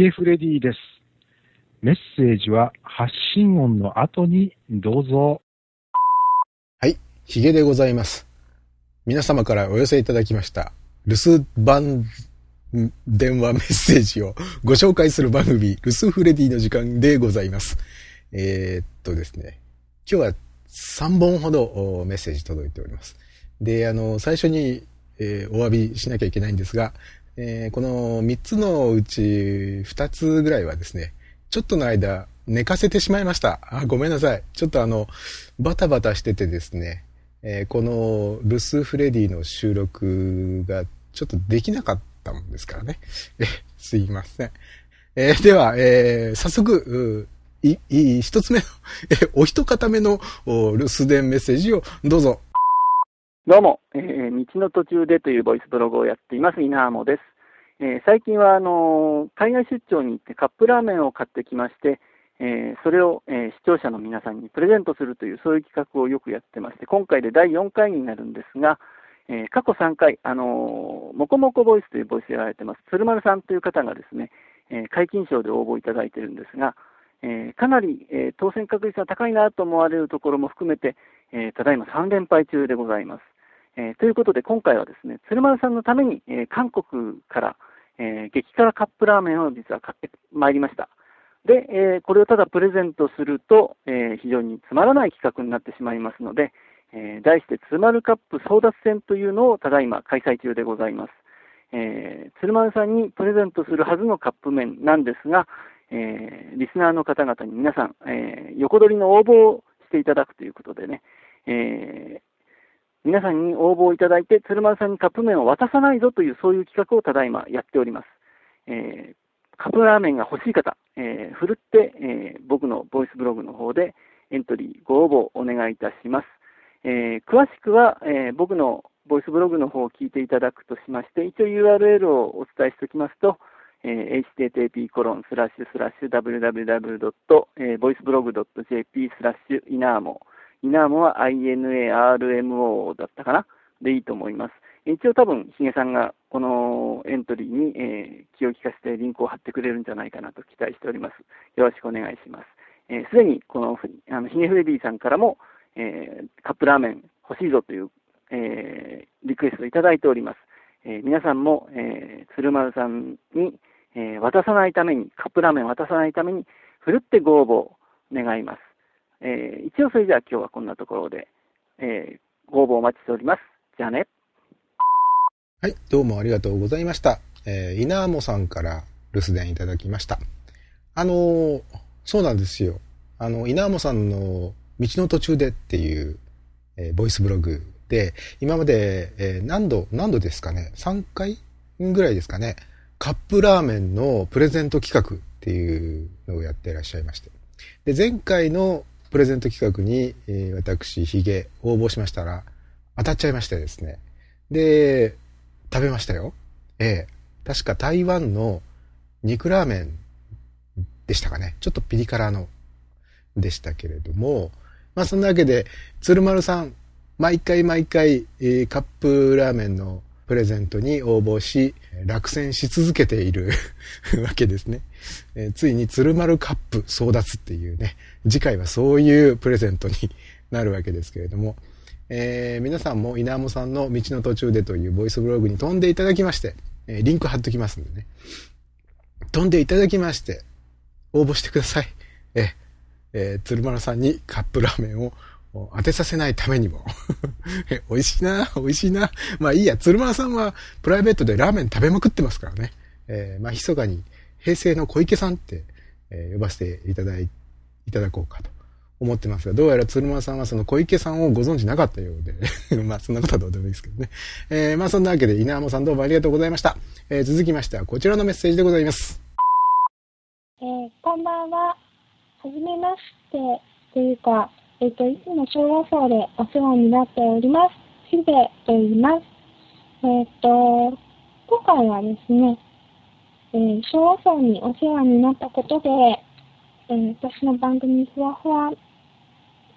ゲフレディです。メッセージは発信音の後にどうぞ。はい、ヒゲでございます。皆様からお寄せいただきました、留守番電話メッセージをご紹介する番組、留守フレディの時間でございます。えー、っとですね、今日は3本ほどメッセージ届いております。で、あの、最初に、えー、お詫びしなきゃいけないんですが、えー、この3つのうち2つぐらいはですね、ちょっとの間寝かせてしまいました。あ、ごめんなさい。ちょっとあの、バタバタしててですね、えー、このルス・フレディの収録がちょっとできなかったもんですからね。え、すいません。えー、では、えー、早速、い、い、一つ目の、え、お一方目の留守電メッセージをどうぞ。どうも、えー、道の途中でというボイスブログをやっています、稲浜です。えー、最近は、あの、海外出張に行ってカップラーメンを買ってきまして、えー、それを、え視聴者の皆さんにプレゼントするという、そういう企画をよくやってまして、今回で第4回になるんですが、え過去3回、あのもこもこボイスというボイスでやられてます、鶴丸さんという方がですね、え解禁賞で応募いただいてるんですが、え、かなり、え、当選確率が高いなと思われるところも含めて、え、ただいま3連敗中でございます。えということで、今回はですね、鶴丸さんのために、え韓国から、え激辛カップラーメンを実は買ってまいりました。で、えこれをただプレゼントすると、え非常につまらない企画になってしまいますので、え題して、鶴丸カップ争奪戦というのをただいま開催中でございます。えー、鶴丸さんにプレゼントするはずのカップ麺なんですが、えー、リスナーの方々に皆さん、えー、横取りの応募をしていただくということでね、え、皆さんに応募いただいて、鶴丸さんにカップ麺を渡さないぞという、そういう企画をただいまやっております。えカップラーメンが欲しい方、えふるって、え僕のボイスブログの方でエントリー、ご応募お願いいたします。え詳しくは、え僕のボイスブログの方を聞いていただくとしまして、一応 URL をお伝えしておきますと、えー、http://www.voiceblog.jp スラッシュイナーモイナーモは INARMO だったかな？でいいと思います。一応多分、ヒゲさんがこのエントリーに、えー、気を利かせてリンクを貼ってくれるんじゃないかなと期待しております。よろしくお願いします。す、えー、で、にこのあのヒゲフレディさんからも、えー、カップラーメン欲しいぞという、えー、リクエストをいただいております。えー、皆さんも、えー、鶴丸さんに、えー、渡さないために、カップラーメン渡さないために、ふるってご応募願います。えー、一応それじゃあ今日はこんなところで、えー、ご応募お待ちしております。じゃあね。はい、どうもありがとうございました。えー、稲 amo さんから留守電いただきました。あのー、そうなんですよ。あの、稲 amo さんの道の途中でっていう、えー、ボイスブログで、今まで、えー、何度、何度ですかね ?3 回ぐらいですかね？カップラーメンのプレゼント企画っていうのをやっていらっしゃいまして。で、前回のプレゼント企画に、えー、私、ヒゲ、応募しましたら、当たっちゃいましてですね。で、食べましたよ。ええ、確か台湾の肉ラーメンでしたかね。ちょっとピリ辛のでしたけれども、まあそんなわけで、鶴丸さん、毎回毎回、えー、カップラーメンのプレゼントに応募し、落選し続けている わけですね。えー、ついに鶴丸カップ争奪っていうね、次回はそういうプレゼントになるわけですけれども、えー、皆さんも稲もさんの道の途中でというボイスブログに飛んでいただきまして、えー、リンク貼っときますんでね。飛んでいただきまして、応募してください。ええー、鶴丸さんにカップラーメンを当てさせないためにも美味しいな、美味しいな。まあいいや、鶴丸さんはプライベートでラーメン食べまくってますからね。えー、まあ密かに平成の小池さんって、えー、呼ばせていただい、いただこうかと思ってますが、どうやら鶴丸さんはその小池さんをご存知なかったようで まあそんなことはどうでもいいですけどね。えー、まあそんなわけで稲浜さんどうもありがとうございました。えー、続きましてはこちらのメッセージでございます。えー、こんばんは。はじめまして、というか、えっ、と、いつも小和荘でお世話になっております。ヒデと言います。えっ、と、今回はですね、えー、小和荘にお世話になったことで、えー、私の番組ふわふわ、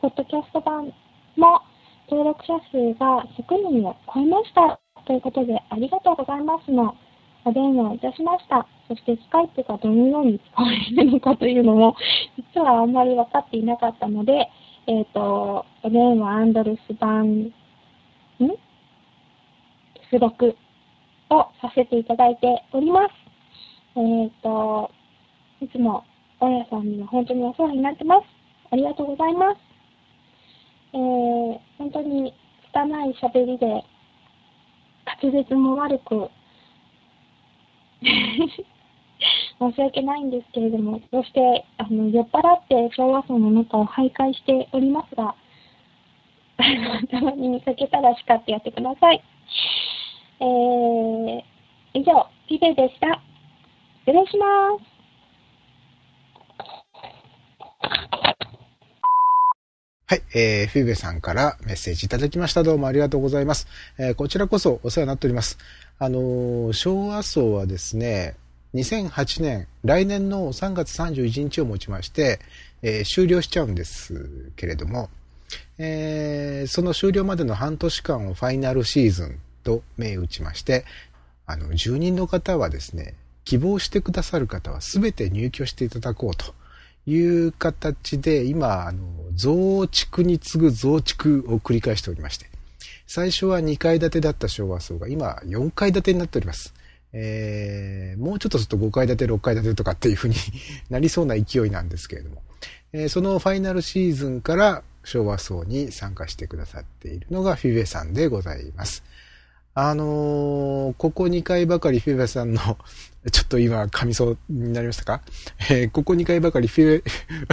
ポッドキャスト版も登録者数が100人を超えました。ということで、ありがとうございますのお電話いたしました。そそしてスカイプがどのように使われるのかというのも、実はあんまり分かっていなかったので、えっ、と、お電話アンドレス版、ん？出力をさせていただいております。えっ、と、いつも大家さんには本当にお世話になってます。ありがとうございます。えー、本当に汚い喋りで、滑舌も悪く、申し訳ないんですけれども、そしてあの酔っ払って昭和層の中を徘徊しておりますが、たまに見かけたら叱ってやってください。えー、以上、ピデでした。失礼します。はい、えー、フィーベさんからメッセージいただきました。どうもありがとうございます。えー、こちらこそお世話になっております。あのー、昭和層はですね、2008年、来年の3月31日をもちまして、えー、終了しちゃうんですけれども、えー、その終了までの半年間をファイナルシーズンと銘打ちまして、あの、住人の方はですね、希望してくださる方は全て入居していただこうという形で、今、あの、増築に次ぐ増築を繰り返しておりまして、最初は2階建てだった昭和層が今4階建てになっております。えー、もうちょっとすると5階建て、6階建てとかっていう風に なりそうな勢いなんですけれども、えー、そのファイナルシーズンから昭和層に参加してくださっているのがフィベさんでございます。あのー、ここ2回ばかりフィベさんの ちょっと今噛みそうになりましたか？えー、ここ2回ばかりフィベ、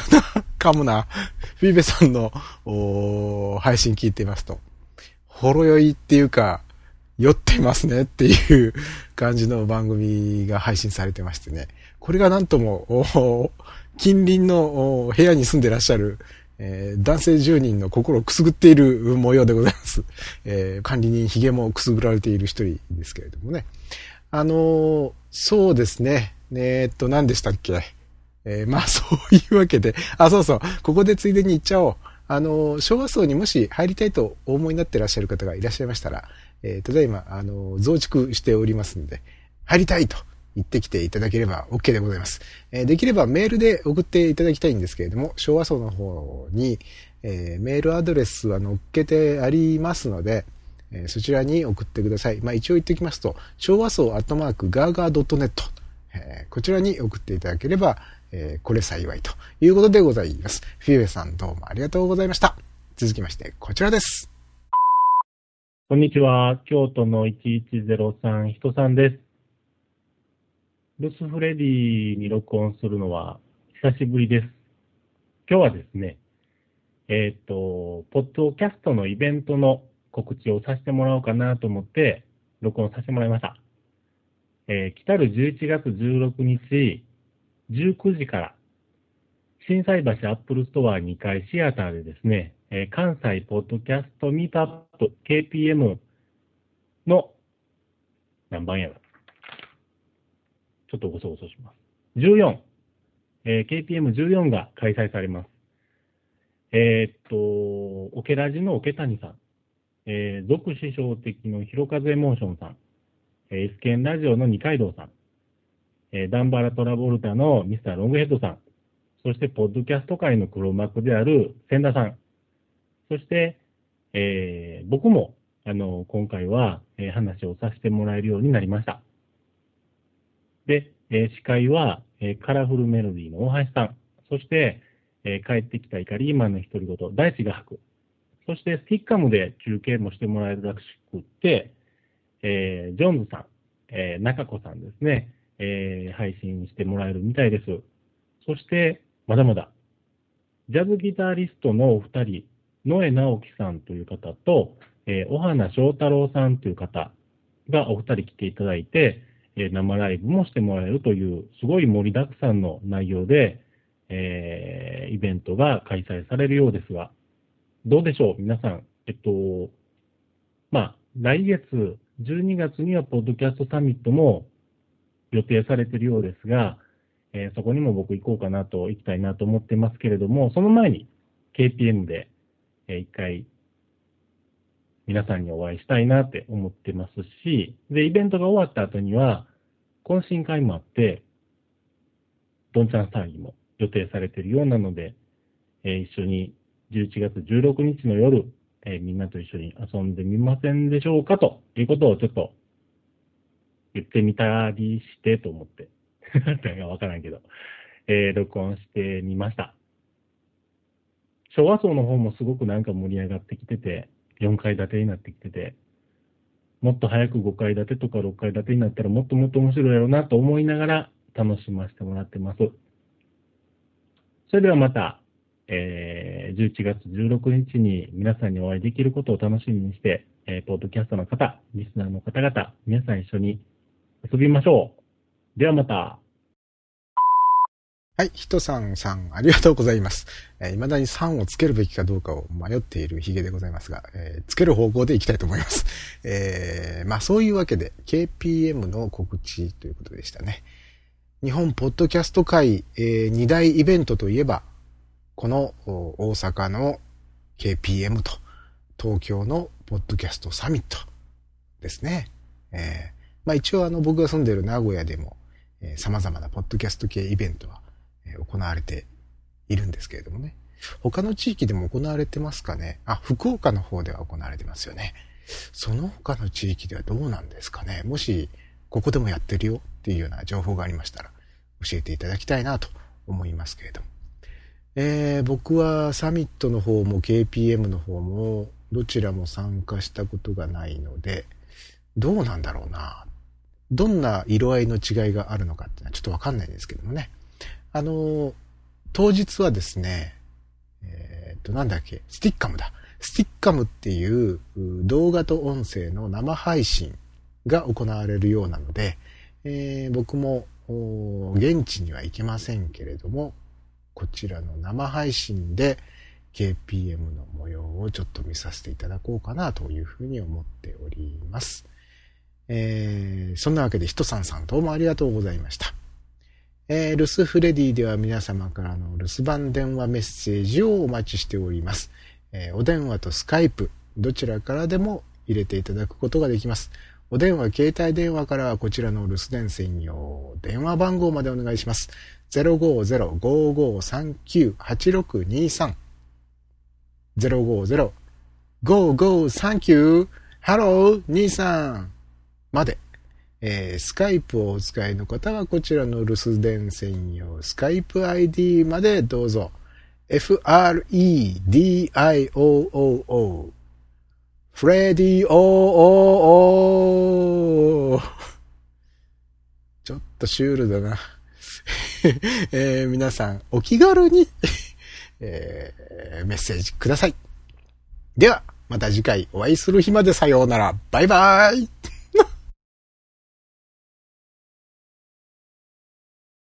噛むな、フィベさんの配信聞いていますと、ほろ酔いっていうか、酔ってますねっていう感じの番組が配信されてましてね。これがなんとも、近隣の部屋に住んでらっしゃる、えー、男性10人の心をくすぐっている模様でございます。えー、管理人髭もくすぐられている一人ですけれどもね。あのー、そうですね。え、っと、何でしたっけ？え、まあそういうわけで、あ、そうそう、ここでついでに言っちゃおう。あの、昭和層にもし入りたいとお思いになってらっしゃる方がいらっしゃいましたら、えー、ただいま、あの、増築しておりますので、入りたいと言ってきていただければ OK でございます。えー、できればメールで送っていただきたいんですけれども、昭和層の方に、えー、メールアドレスは載っけてありますので、えそちらに送ってください。まあ、一応言っておきますと、昭和層アットマークガーガー .net、えこちらに送っていただければ、えこれ幸いということでございます。フィーベさんどうもありがとうございました。続きまして、こちらです。こんにちは。京都の1103人さんです。ルスフレディに録音するのは久しぶりです。今日はですね、えっ、ー、と、ポッドキャストのイベントの告知をさせてもらおうかなと思って、録音させてもらいました。えー、来たる11月16日、19時から、心斎橋アップルストア2階シアターでですね、えー、関西ポッドキャストミートアップ KPM の何番やろちょっとごそごそします。14、えー、KPM14 が開催されます。えー、っと、オケラジのオケ谷さん、えー、属師匠的の広風エモーションさん、えー、エスケンラジオの二階堂さん、えー、ダンバラトラボルタのミスターロングヘッドさん、そして、ポッドキャスト界の黒幕である千田さん、そして、えー、僕も、あの、今回は、えー、話をさせてもらえるようになりました。で、えー、司会は、えー、カラフルメロディーの大橋さん、そして、えー、帰ってきたイカリーマンの独り言、大地が吐く。そして、スティッカムで中継もしてもらえるらしくって、えー、ジョンズさん、えー、中子さんですね、えー、配信してもらえるみたいです。そして、まだまだ、ジャズギタリストのお二人、野江直樹さんという方と、えー、小花翔太郎さんという方がお二人来ていただいて、えー、生ライブもしてもらえるという、すごい盛りだくさんの内容で、えー、イベントが開催されるようですが、どうでしょう？皆さん。えっと、まあ、来月、12月にはポッドキャストサミットも予定されているようですが、えー、そこにも僕行こうかなと、行きたいなと思ってますけれども、その前に KPM で、えー、一回皆さんにお会いしたいなって思ってますし、で、イベントが終わった後には、懇親会もあって、どんちゃん騒ぎも予定されているようなので、えー一緒に11月16日の夜、えーみんなと一緒に遊んでみませんでしょうかということをちょっと言ってみたりしてと思って。なんかわからんけど、えー録音してみました。昭和層の方もすごくなんか盛り上がってきてて、4階建てになってきてて、もっと早く5階建てとか6階建てになったらもっともっと面白いやろうなと思いながら楽しませてもらってます。それではまた、えー11月16日に皆さんにお会いできることを楽しみにして、えーポッドキャストの方、リスナーの方々、皆さん一緒に遊びましょう。ではまた。はい、ひとさんさん、ありがとうございます。えー未だに3をつけるべきかどうかを迷っているヒゲでございますが、えーつける方向でいきたいと思います。えーまあそういうわけで、KPM の告知ということでしたね。日本ポッドキャスト界、えー二大イベントといえば、この大阪の KPM と東京のポッドキャストサミットですね。えーまあ一応あの僕が住んでいる名古屋でも、えー様々なポッドキャスト系イベントは行われているんですけれどもね。他の地域でも行われてますかね？あ、福岡の方では行われてますよね。その他の地域ではどうなんですかね？もし、ここでもやってるよっていうような情報がありましたら、教えていただきたいなと思いますけれども。えー僕はサミットの方も KPM の方も、どちらも参加したことがないので、どうなんだろうな。どんな色合いの違いがあるのかっていうのはちょっとわかんないんですけどもね。あの、当日はですね、えっ、と、なんだっけ、スティッカムだ。スティッカムっていう動画と音声の生配信が行われるようなので、えー僕も現地には行けませんけれども、こちらの生配信で KPM の模様をちょっと見させていただこうかなというふうに思っております。えーそんなわけで、ひとさんさんどうもありがとうございました。えー留守フレディでは皆様からの留守番電話メッセージをお待ちしております。えーお電話とスカイプ、どちらからでも入れていただくことができます。お電話、携帯電話からはこちらの留守電専用電話番号までお願いします。050-5539-8623 050-5539ハロー23まで。えースカイプをお使いの方はこちらの留守電専用スカイプ ID までどうぞ。F-R-E-D-I-O-O-O フレディ O-O-O ちょっとシュールだな。えー皆さんお気軽に、えーメッセージください。では、また次回お会いする日までさようなら。バイバイ